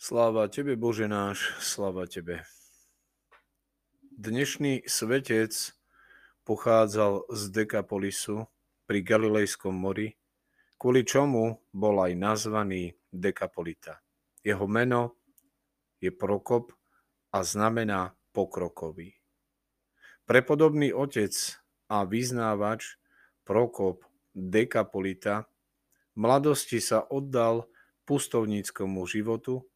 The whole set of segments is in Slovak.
Sláva Tebe, Bože náš, sláva Tebe. Dnešný svetec pochádzal z Dekapolisu pri Galilejskom mori, kvôli čomu bol aj nazvaný Dekapolita. Jeho meno je Prokop a znamená pokrokový. Prepodobný otec a vyznávač Prokop Dekapolita v mladosti sa oddal pustovníckomu životu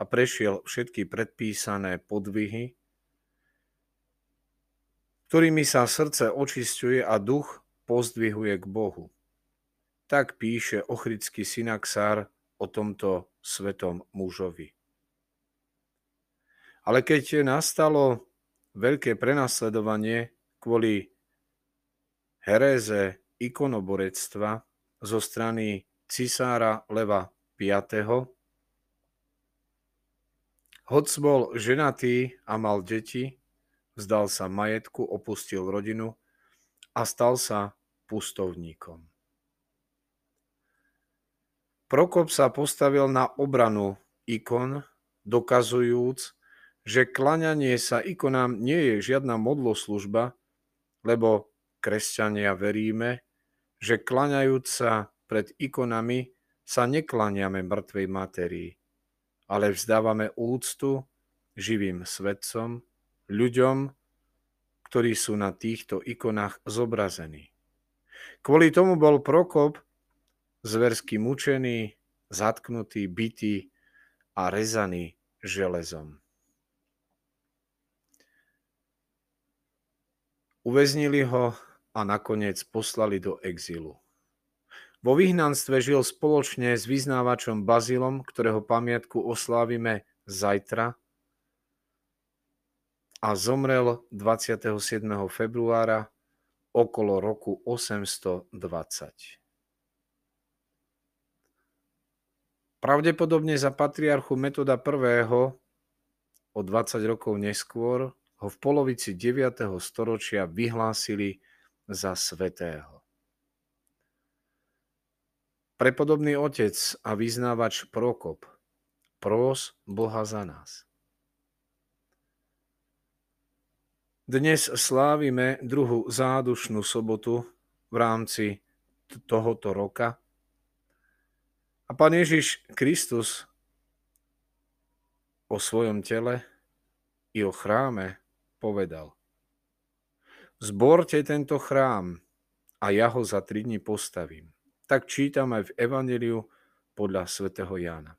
a prešiel všetky predpísané podvihy, ktorými sa srdce očistuje a duch pozdvihuje k Bohu. Tak píše ochrický synaxár o tomto svetom mužovi. Ale keď nastalo veľké prenasledovanie kvôli heréze ikonoborectva zo strany cisára Leva V., Hoc bol ženatý a mal deti, vzdal sa majetku, opustil rodinu a stal sa pustovníkom. Prokop sa postavil na obranu ikon, dokazujúc, že klaňanie sa ikonám nie je žiadna modloslužba, lebo kresťania veríme, že klaňajúc sa pred ikonami sa neklaniame mŕtvej materii, ale vzdávame úctu živým svetcom, ľuďom, ktorí sú na týchto ikonách zobrazení. Kvôli tomu bol Prokop zversky mučený, zatknutý, bytý a rezaný železom. Uväznili ho a nakoniec poslali do exilu. Vo vyhnanstve žil spoločne s vyznávačom Bazilom, ktorého pamiatku oslávime zajtra a zomrel 27. februára okolo roku 820. Pravdepodobne za patriarchu Metoda I. o 20 rokov neskôr ho v polovici 9. storočia vyhlásili za svetého. Prepodobný otec a vyznávač Prokop, pros Boha za nás. Dnes slávime druhú zádušnú sobotu v rámci tohoto roka. A Pán Ježiš Kristus o svojom tele i o chráme povedal. Zborte tento chrám a ja ho za tri dní postavím tak čítam aj v Evangeliu podľa svätého Jána.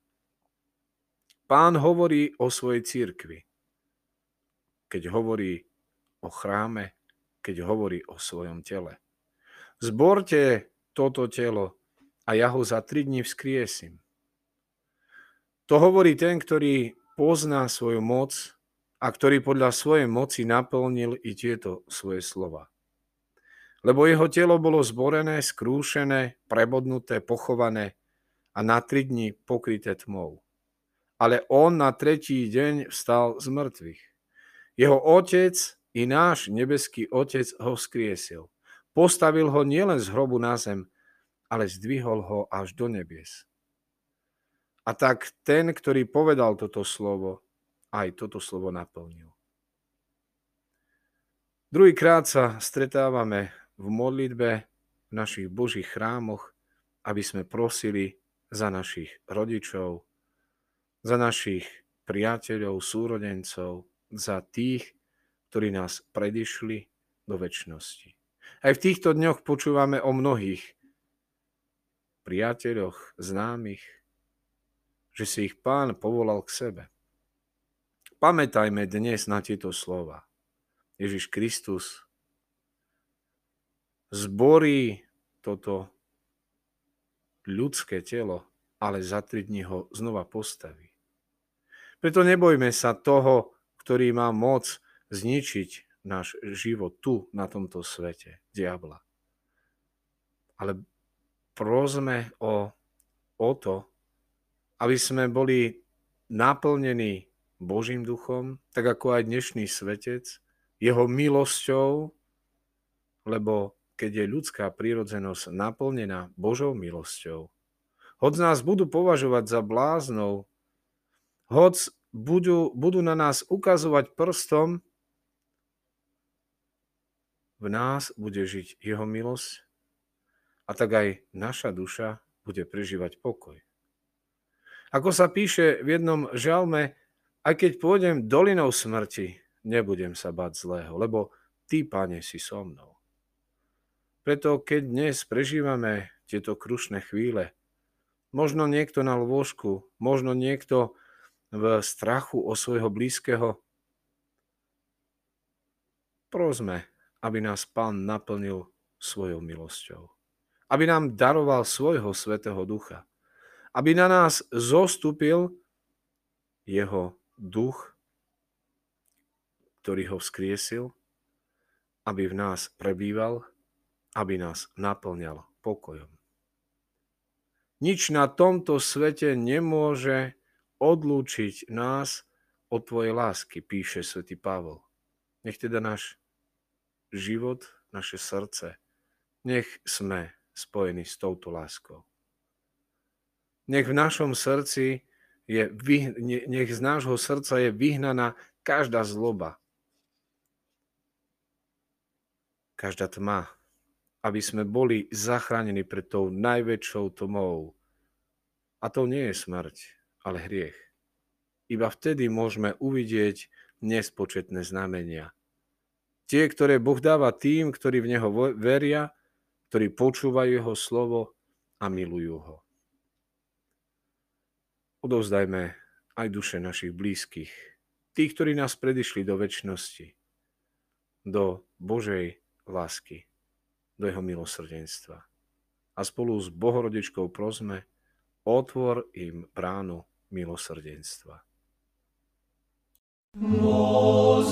Pán hovorí o svojej církvi, keď hovorí o chráme, keď hovorí o svojom tele. Zborte toto telo a ja ho za tri dní vzkriesím. To hovorí ten, ktorý pozná svoju moc a ktorý podľa svojej moci naplnil i tieto svoje slova lebo jeho telo bolo zborené, skrúšené, prebodnuté, pochované a na tri dni pokryté tmou. Ale on na tretí deň vstal z mŕtvych. Jeho otec i náš nebeský otec ho skriesil. Postavil ho nielen z hrobu na zem, ale zdvihol ho až do nebies. A tak ten, ktorý povedal toto slovo, aj toto slovo naplnil. Druhýkrát sa stretávame v modlitbe v našich Božích chrámoch, aby sme prosili za našich rodičov, za našich priateľov, súrodencov, za tých, ktorí nás predišli do väčšnosti. Aj v týchto dňoch počúvame o mnohých priateľoch, známych, že si ich pán povolal k sebe. Pamätajme dnes na tieto slova. Ježiš Kristus zborí toto ľudské telo, ale za tri dní ho znova postaví. Preto nebojme sa toho, ktorý má moc zničiť náš život tu, na tomto svete, diabla. Ale prosme o, o to, aby sme boli naplnení Božím duchom, tak ako aj dnešný svetec, jeho milosťou, lebo keď je ľudská prírodzenosť naplnená Božou milosťou. Hoď nás budú považovať za bláznov, hoc budú, budú na nás ukazovať prstom, v nás bude žiť jeho milosť a tak aj naša duša bude prežívať pokoj. Ako sa píše v jednom žalme, aj keď pôjdem dolinou smrti, nebudem sa bať zlého, lebo ty, pane, si so mnou. Preto keď dnes prežívame tieto krušné chvíle, možno niekto na lôžku, možno niekto v strachu o svojho blízkeho, prosme, aby nás Pán naplnil svojou milosťou. Aby nám daroval svojho Svetého Ducha. Aby na nás zostúpil jeho duch, ktorý ho vzkriesil, aby v nás prebýval, aby nás naplňal pokojom. Nič na tomto svete nemôže odlúčiť nás od Tvojej lásky, píše svätý Pavol. Nech teda náš život, naše srdce, nech sme spojení s touto láskou. Nech v našom srdci je, nech z nášho srdca je vyhnaná každá zloba, každá tma, aby sme boli zachránení pred tou najväčšou tmou. A to nie je smrť, ale hriech. Iba vtedy môžeme uvidieť nespočetné znamenia. Tie, ktoré Boh dáva tým, ktorí v Neho veria, ktorí počúvajú Jeho slovo a milujú Ho. Odovzdajme aj duše našich blízkych, tých, ktorí nás predišli do väčšnosti, do Božej lásky do jeho milosrdenstva. A spolu s Bohorodečkou prosme, otvor im bránu milosrdenstva. Возлюблю